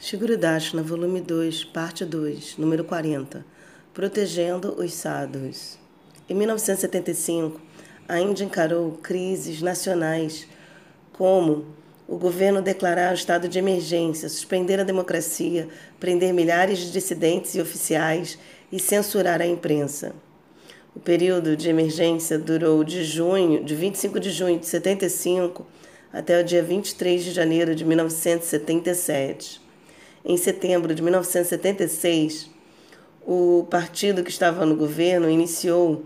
Shigurudashna, volume 2, parte 2, número 40. Protegendo os sadhus. Em 1975, a Índia encarou crises nacionais como o governo declarar o estado de emergência, suspender a democracia, prender milhares de dissidentes e oficiais e censurar a imprensa. O período de emergência durou de junho, de 25 de junho de 75 até o dia 23 de janeiro de 1977. Em setembro de 1976, o partido que estava no governo iniciou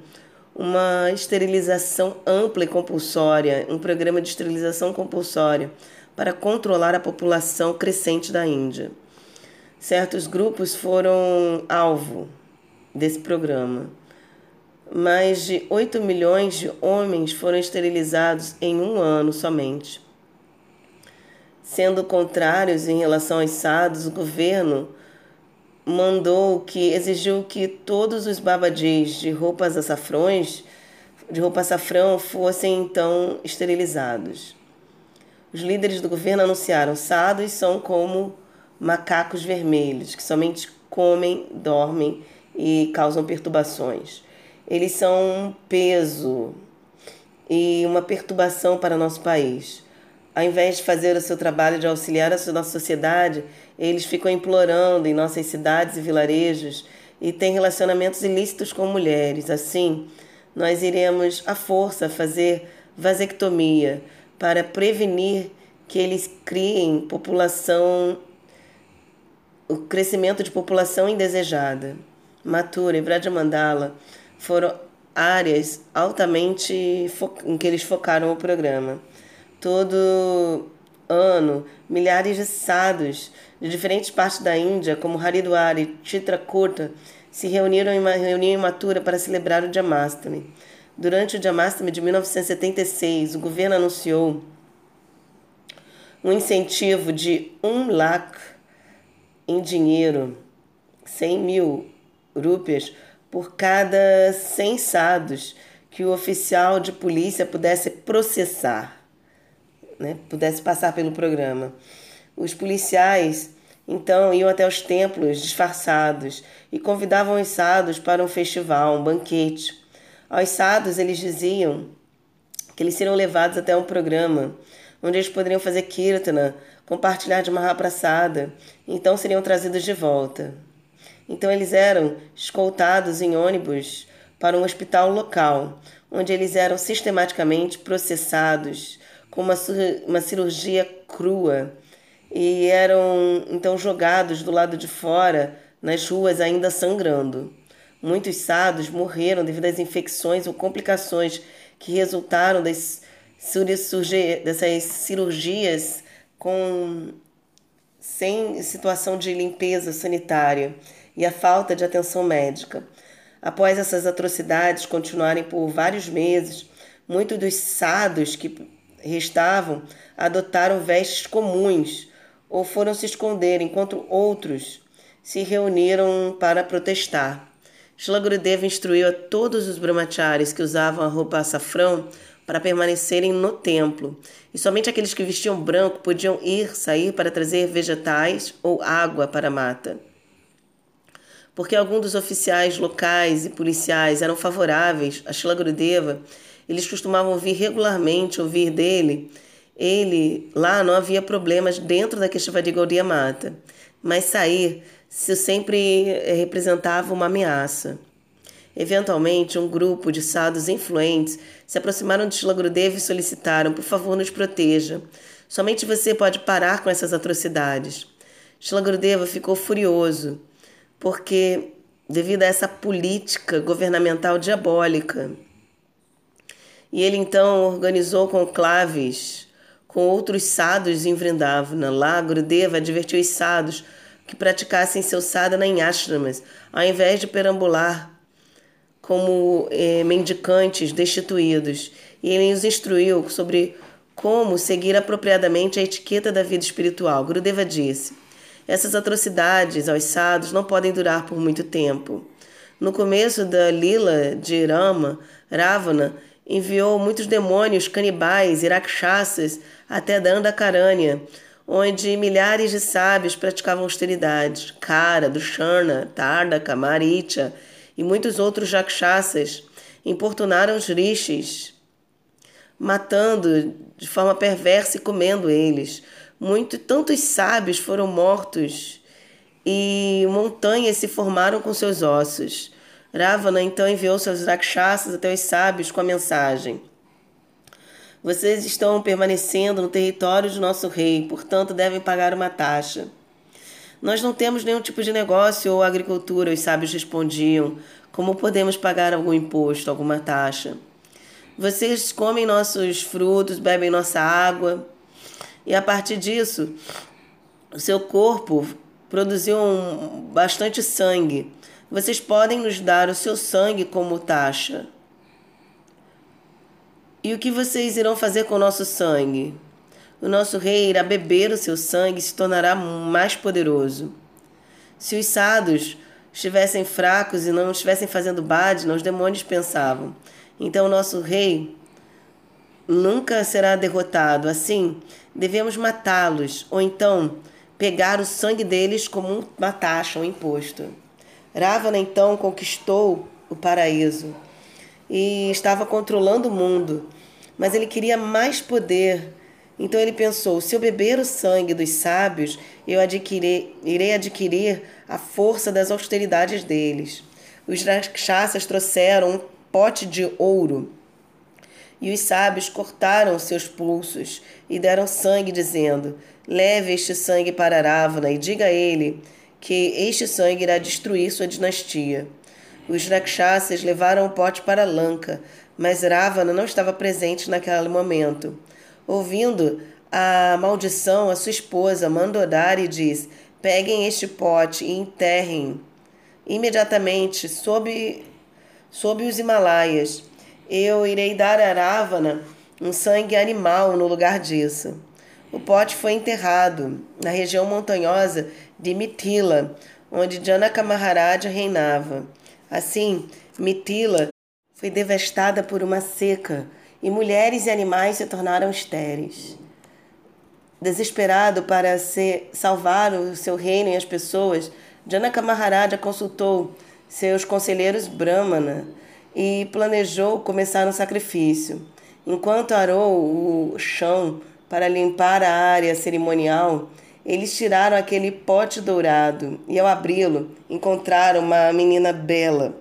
uma esterilização ampla e compulsória, um programa de esterilização compulsória para controlar a população crescente da Índia. Certos grupos foram alvo desse programa. Mais de 8 milhões de homens foram esterilizados em um ano somente. Sendo contrários em relação aos sados, o governo mandou que exigiu que todos os babadis de roupas açafrões, de roupa açafrão, fossem então esterilizados. Os líderes do governo anunciaram: sados são como macacos vermelhos, que somente comem, dormem e causam perturbações. Eles são um peso e uma perturbação para nosso país ao invés de fazer o seu trabalho de auxiliar a nossa sociedade, eles ficam implorando em nossas cidades e vilarejos e têm relacionamentos ilícitos com mulheres. Assim, nós iremos à força fazer vasectomia para prevenir que eles criem população o crescimento de população indesejada. Matura e Vrajamandala foram áreas altamente em que eles focaram o programa. Todo ano, milhares de sadhus de diferentes partes da Índia, como Haridwar e Chitrakuta, se reuniram em uma reunião imatura para celebrar o Jamastami. Durante o Jamastami de 1976, o governo anunciou um incentivo de um lakh em dinheiro, 100 mil rúpias, por cada 100 sadhus que o oficial de polícia pudesse processar né, pudesse passar pelo programa. Os policiais então iam até os templos disfarçados e convidavam os sados para um festival, um banquete. Aos sados eles diziam que eles seriam levados até um programa onde eles poderiam fazer kirtana, compartilhar de uma rapraçada, então seriam trazidos de volta. Então eles eram escoltados em ônibus para um hospital local, onde eles eram sistematicamente processados com uma, uma cirurgia crua e eram então jogados do lado de fora nas ruas ainda sangrando. Muitos sados morreram devido às infecções ou complicações que resultaram das dessas cirurgias com sem situação de limpeza sanitária e a falta de atenção médica. Após essas atrocidades continuarem por vários meses, muitos dos sados que restavam adotaram vestes comuns ou foram se esconder, enquanto outros se reuniram para protestar. Shila Gurudeva instruiu a todos os brahmacharis que usavam a roupa açafrão para permanecerem no templo, e somente aqueles que vestiam branco podiam ir, sair para trazer vegetais ou água para a mata. Porque alguns dos oficiais locais e policiais eram favoráveis a Shila Gurudeva, eles costumavam vir regularmente ouvir dele. Ele, lá não havia problemas dentro da Keshava de Gaudiya Mata, mas sair se sempre eh, representava uma ameaça. Eventualmente, um grupo de sados influentes se aproximaram de Shila Gurudev e solicitaram: por favor, nos proteja. Somente você pode parar com essas atrocidades. Shila Gurudeva ficou furioso, porque, devido a essa política governamental diabólica, e ele então organizou conclaves com outros sados em Vrindavana. Lá, Gurudeva advertiu os sados que praticassem seu sadhana em ashramas, ao invés de perambular como eh, mendicantes destituídos. E ele os instruiu sobre como seguir apropriadamente a etiqueta da vida espiritual. Gurudeva disse: essas atrocidades aos sados não podem durar por muito tempo. No começo da lila de Rama, Ravana enviou muitos demônios canibais e rakshasas até Dandakaranya, onde milhares de sábios praticavam austeridade. Kara, Dushana, Tardaka, Maricha e muitos outros rakshasas importunaram os rishis, matando de forma perversa e comendo eles. Muito, tantos sábios foram mortos e montanhas se formaram com seus ossos. Ravana então enviou seus rakshasas até os sábios com a mensagem: Vocês estão permanecendo no território de nosso rei, portanto devem pagar uma taxa. Nós não temos nenhum tipo de negócio ou agricultura, os sábios respondiam. Como podemos pagar algum imposto, alguma taxa? Vocês comem nossos frutos, bebem nossa água, e a partir disso, o seu corpo produziu um, bastante sangue. Vocês podem nos dar o seu sangue como taxa. E o que vocês irão fazer com o nosso sangue? O nosso rei irá beber o seu sangue e se tornará mais poderoso. Se os sados estivessem fracos e não estivessem fazendo bádina, os demônios pensavam. Então, o nosso rei nunca será derrotado. Assim, devemos matá-los, ou então pegar o sangue deles como uma taxa, um imposto. Ravana então conquistou o paraíso e estava controlando o mundo, mas ele queria mais poder. Então ele pensou: se eu beber o sangue dos sábios, eu adquirir, irei adquirir a força das austeridades deles. Os rakshasas trouxeram um pote de ouro e os sábios cortaram seus pulsos e deram sangue, dizendo: Leve este sangue para Ravana e diga a ele que este sangue irá destruir sua dinastia. Os Rakshasas levaram o pote para Lanka, mas Ravana não estava presente naquele momento. Ouvindo a maldição, a sua esposa Mandodari diz: Peguem este pote e enterrem imediatamente sob, sob os Himalaias eu irei dar a Ravana um sangue animal no lugar disso. O pote foi enterrado na região montanhosa de Mitila, onde Janaka Maharaja reinava. Assim, Mitila foi devastada por uma seca e mulheres e animais se tornaram estéreis. Desesperado para se salvar o seu reino e as pessoas, Janaka Maharaja consultou seus conselheiros Brahmana e planejou começar um sacrifício. Enquanto arou o chão para limpar a área cerimonial, eles tiraram aquele pote dourado e, ao abri-lo, encontraram uma menina bela.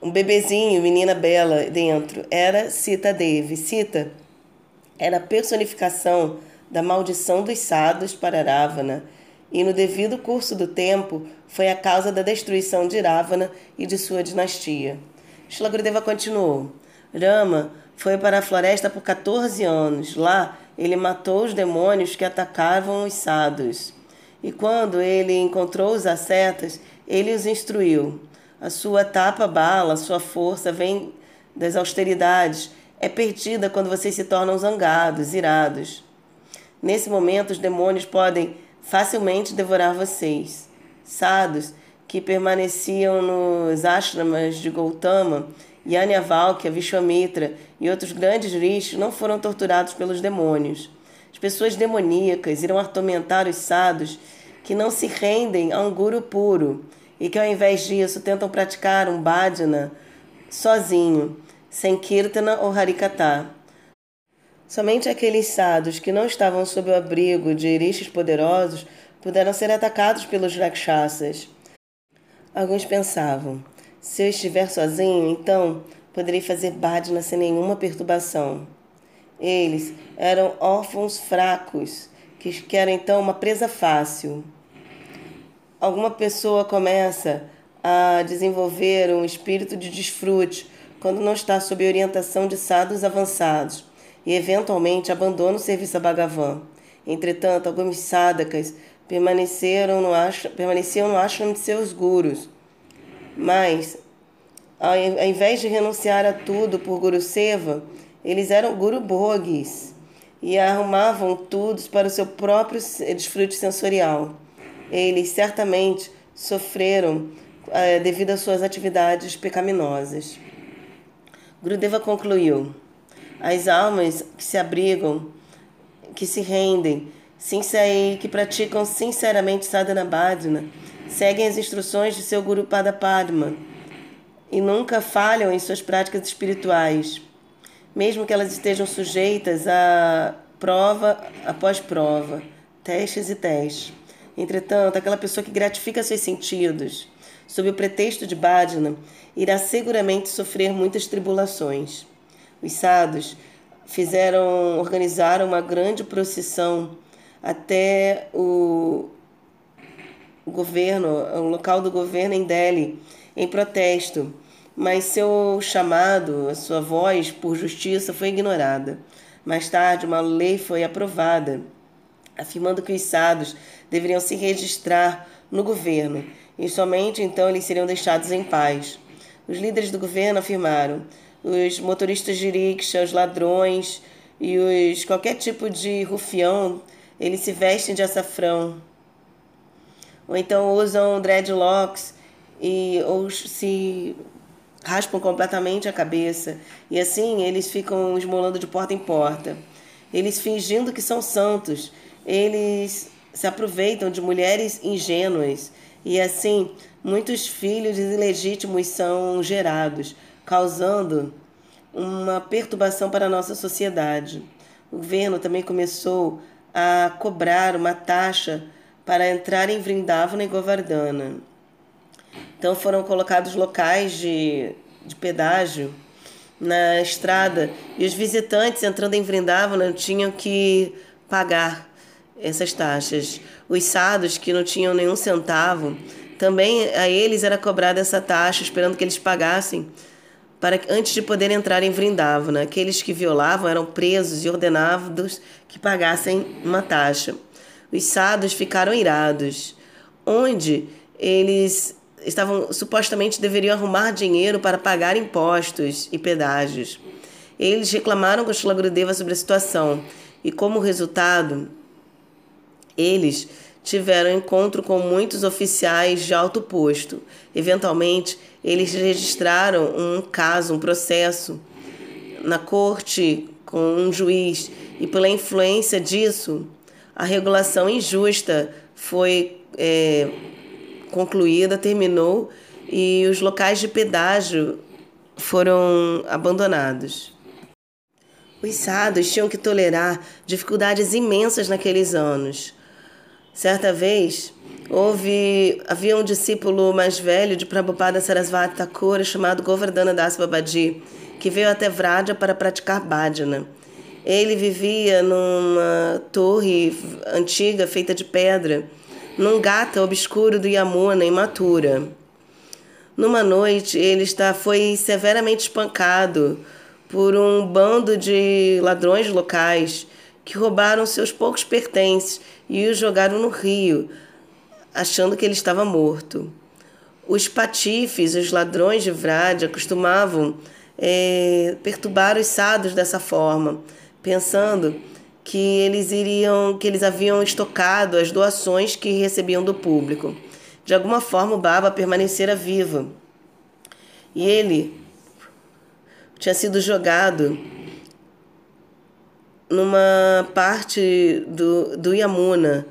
Um bebezinho, menina bela, dentro. Era Sita Devi. Sita era a personificação da maldição dos sados para Ravana e, no devido curso do tempo, foi a causa da destruição de Ravana e de sua dinastia. Shila continuou. Rama foi para a floresta por 14 anos. Lá, ele matou os demônios que atacavam os sadhus. E quando ele encontrou os ascetas, ele os instruiu. A sua tapa bala, a sua força vem das austeridades. É perdida quando vocês se tornam zangados, irados. Nesse momento, os demônios podem facilmente devorar vocês. Sadhus que permaneciam nos ashramas de Gautama, Yajnavalkya, Vishwamitra e outros grandes rishis não foram torturados pelos demônios. As pessoas demoníacas irão atormentar os sadhus que não se rendem a um guru puro e que ao invés disso tentam praticar um bhajana sozinho, sem kirtana ou harikata. Somente aqueles sadhus que não estavam sob o abrigo de rishis poderosos puderam ser atacados pelos rakshasas. Alguns pensavam: se eu estiver sozinho, então poderei fazer bádina sem nenhuma perturbação. Eles eram órfãos fracos, que querem então uma presa fácil. Alguma pessoa começa a desenvolver um espírito de desfrute quando não está sob orientação de sados avançados e eventualmente abandona o serviço a Bhagavan. Entretanto, alguns sadakas permaneceram no ashram, permaneciam no ashram de seus gurus. Mas, ao invés de renunciar a tudo por Guru Seva, eles eram Guru Bhogis e arrumavam tudo para o seu próprio desfrute sensorial. Eles certamente sofreram eh, devido às suas atividades pecaminosas. Gurudeva concluiu: as almas que se abrigam, que se rendem, que praticam sinceramente sadhana bhajana, seguem as instruções de seu Guru Pada Padma e nunca falham em suas práticas espirituais, mesmo que elas estejam sujeitas a prova após prova, testes e testes. Entretanto, aquela pessoa que gratifica seus sentidos, sob o pretexto de bhajana, irá seguramente sofrer muitas tribulações. Os sadhus fizeram, organizaram uma grande procissão até o, o governo, o local do governo em Delhi, em protesto mas seu chamado, sua voz por justiça foi ignorada. Mais tarde, uma lei foi aprovada, afirmando que os sados deveriam se registrar no governo e somente então eles seriam deixados em paz. Os líderes do governo afirmaram: os motoristas de rickshaw, os ladrões e os qualquer tipo de rufião, eles se vestem de açafrão. Ou então usam dreadlocks e ou se raspam completamente a cabeça e assim eles ficam esmolando de porta em porta. Eles fingindo que são santos, eles se aproveitam de mulheres ingênuas e assim muitos filhos ilegítimos são gerados, causando uma perturbação para a nossa sociedade. O governo também começou a cobrar uma taxa para entrar em Vrindavana e Govardhana. Então foram colocados locais de, de pedágio na estrada e os visitantes entrando em Vrindavana tinham que pagar essas taxas. Os sados que não tinham nenhum centavo, também a eles era cobrada essa taxa, esperando que eles pagassem para antes de poder entrar em Vrindavana. Aqueles que violavam eram presos e ordenados que pagassem uma taxa. Os sados ficaram irados, onde eles estavam supostamente deveriam arrumar dinheiro para pagar impostos e pedágios. Eles reclamaram com Shila Gurudeva sobre a situação e, como resultado, eles tiveram encontro com muitos oficiais de alto posto. Eventualmente, eles registraram um caso, um processo na corte com um juiz e, pela influência disso, a regulação injusta foi é, concluída, terminou e os locais de pedágio foram abandonados. Os sados tinham que tolerar dificuldades imensas naqueles anos. Certa vez, houve havia um discípulo mais velho de Prabhupada Sarasvati Thakur chamado Govardhana Das Babaji, que veio até Vraja para praticar bhajana. Ele vivia numa torre antiga feita de pedra num gata obscuro do Yamuna, em Matura. Numa noite, ele está, foi severamente espancado por um bando de ladrões locais que roubaram seus poucos pertences e o jogaram no rio, achando que ele estava morto. Os patifes, os ladrões de Vrade, costumavam é, perturbar os sados dessa forma, pensando que eles iriam, que eles haviam estocado as doações que recebiam do público. De alguma forma, o Baba permanecera vivo. E ele tinha sido jogado numa parte do, do Yamuna.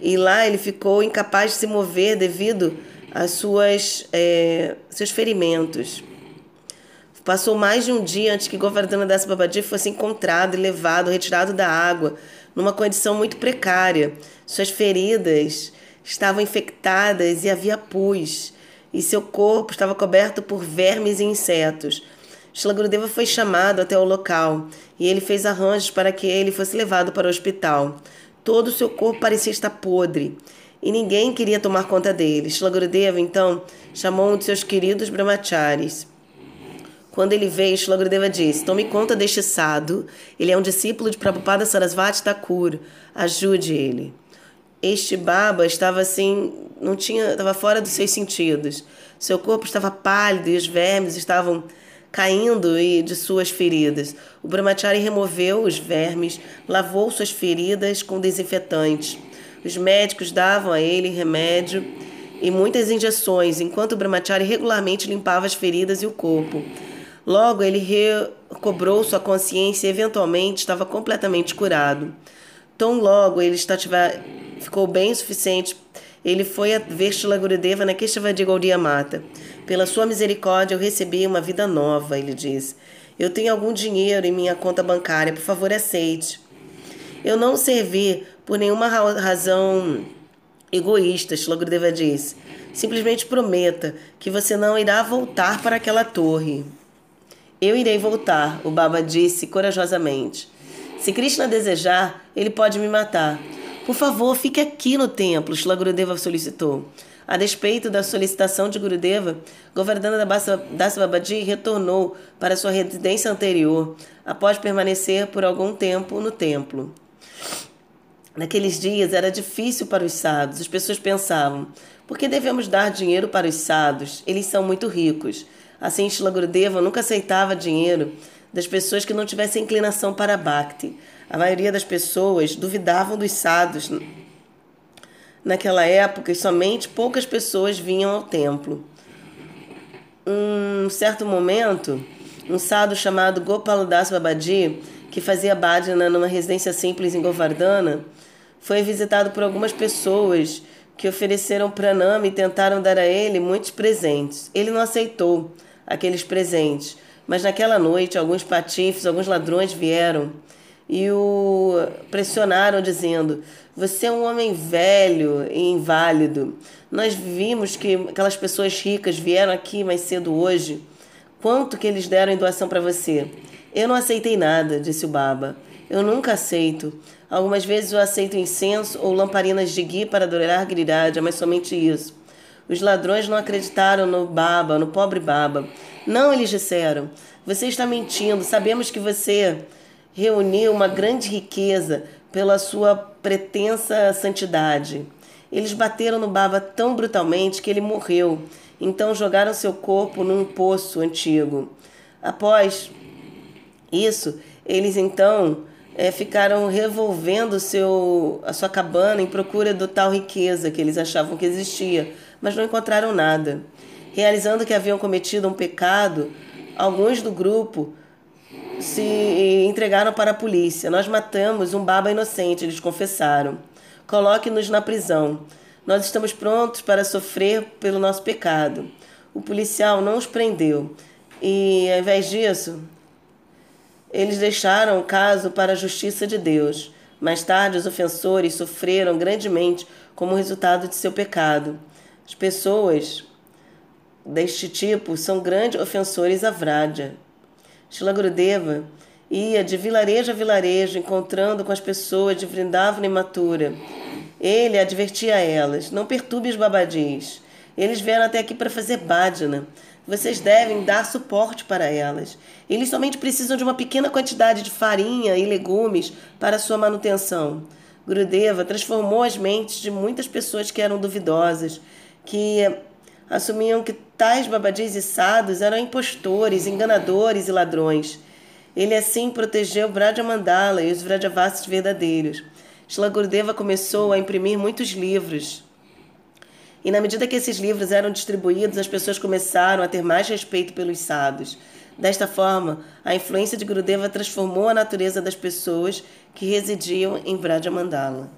E lá ele ficou incapaz de se mover devido às suas é, seus ferimentos. Passou mais de um dia antes que Govardhana Das Babaji fosse encontrado e levado, retirado da água, numa condição muito precária. Suas feridas estavam infectadas e havia pus, e seu corpo estava coberto por vermes e insetos. Shila foi chamado até o local e ele fez arranjos para que ele fosse levado para o hospital. Todo o seu corpo parecia estar podre e ninguém queria tomar conta dele. Shila então chamou um de seus queridos brahmacharis. Quando ele veio, Shilagurudeva disse: Tome conta deste sado. Ele é um discípulo de Prabhupada Sarasvati Thakur. Ajude ele. Este baba estava assim, não tinha, estava fora dos seus sentidos. Seu corpo estava pálido e os vermes estavam caindo de suas feridas. O brahmachari removeu os vermes, lavou suas feridas com desinfetante. Os médicos davam a ele remédio e muitas injeções, enquanto o brahmachari regularmente limpava as feridas e o corpo. Logo, ele recobrou sua consciência e eventualmente estava completamente curado. Tão logo ele estativar, ficou bem o suficiente, ele foi a ver Shila Gurudeva na Keshavadi Gaudiya Mata. Pela sua misericórdia eu recebi uma vida nova, ele disse. Eu tenho algum dinheiro em minha conta bancária, por favor aceite. Eu não servi por nenhuma razão egoísta, Shila Gurudeva disse. Simplesmente prometa que você não irá voltar para aquela torre. Eu irei voltar, o Baba disse corajosamente. Se Krishna desejar, ele pode me matar. Por favor, fique aqui no templo, Shila Gurudeva solicitou. A despeito da solicitação de Gurudeva, Govardhana Das Babaji retornou para sua residência anterior, após permanecer por algum tempo no templo. Naqueles dias era difícil para os sadhus. As pessoas pensavam: por que devemos dar dinheiro para os sadhus? Eles são muito ricos. Assim, Shila Gurudeva nunca aceitava dinheiro das pessoas que não tivessem inclinação para Bhakti. A maioria das pessoas duvidavam dos sadhus naquela época e somente poucas pessoas vinham ao templo. Um certo momento, um sadhu chamado Gopaladas Babaji, que fazia bhajana numa residência simples em Govardhana, foi visitado por algumas pessoas que ofereceram pranama e tentaram dar a ele muitos presentes. Ele não aceitou aqueles presentes, mas naquela noite alguns patifes, alguns ladrões vieram e o pressionaram dizendo: "Você é um homem velho e inválido. Nós vimos que aquelas pessoas ricas vieram aqui mais cedo hoje. Quanto que eles deram em doação para você?" Eu não aceitei nada, disse o Baba. Eu nunca aceito. Algumas vezes eu aceito incenso ou lamparinas de gui para adorar Giriraj, mas somente isso. Os ladrões não acreditaram no Baba, no pobre Baba. Não, eles disseram. Você está mentindo. Sabemos que você reuniu uma grande riqueza pela sua pretensa santidade. Eles bateram no Baba tão brutalmente que ele morreu. Então jogaram seu corpo num poço antigo. Após isso, eles então é, ficaram revolvendo seu, a sua cabana em procura do tal riqueza que eles achavam que existia, mas não encontraram nada. Realizando que haviam cometido um pecado, alguns do grupo se entregaram para a polícia. Nós matamos um baba inocente, eles confessaram. Coloque-nos na prisão. Nós estamos prontos para sofrer pelo nosso pecado. O policial não os prendeu. E, ao invés disso, eles deixaram o caso para a justiça de Deus. Mais tarde, os ofensores sofreram grandemente como resultado de seu pecado. As pessoas deste tipo são grandes ofensores a Vraja. Shila Gurudeva ia de vilarejo a vilarejo, encontrando com as pessoas de Vrindavana e Mathura. Ele advertia a elas: Não perturbe os babadis. Eles vieram até aqui para fazer bhajana. Vocês devem dar suporte para elas. Eles somente precisam de uma pequena quantidade de farinha e legumes para sua manutenção. Gurudeva transformou as mentes de muitas pessoas que eram duvidosas, que assumiam que tais babadis e sados eram impostores, enganadores e ladrões. Ele assim protegeu Braja Mandala e os Vrajavasis verdadeiros. Shila Gurudeva começou a imprimir muitos livros e na medida que esses livros eram distribuídos, as pessoas começaram a ter mais respeito pelos sábios. Desta forma, a influência de Gurudeva transformou a natureza das pessoas que residiam em Braja Mandala.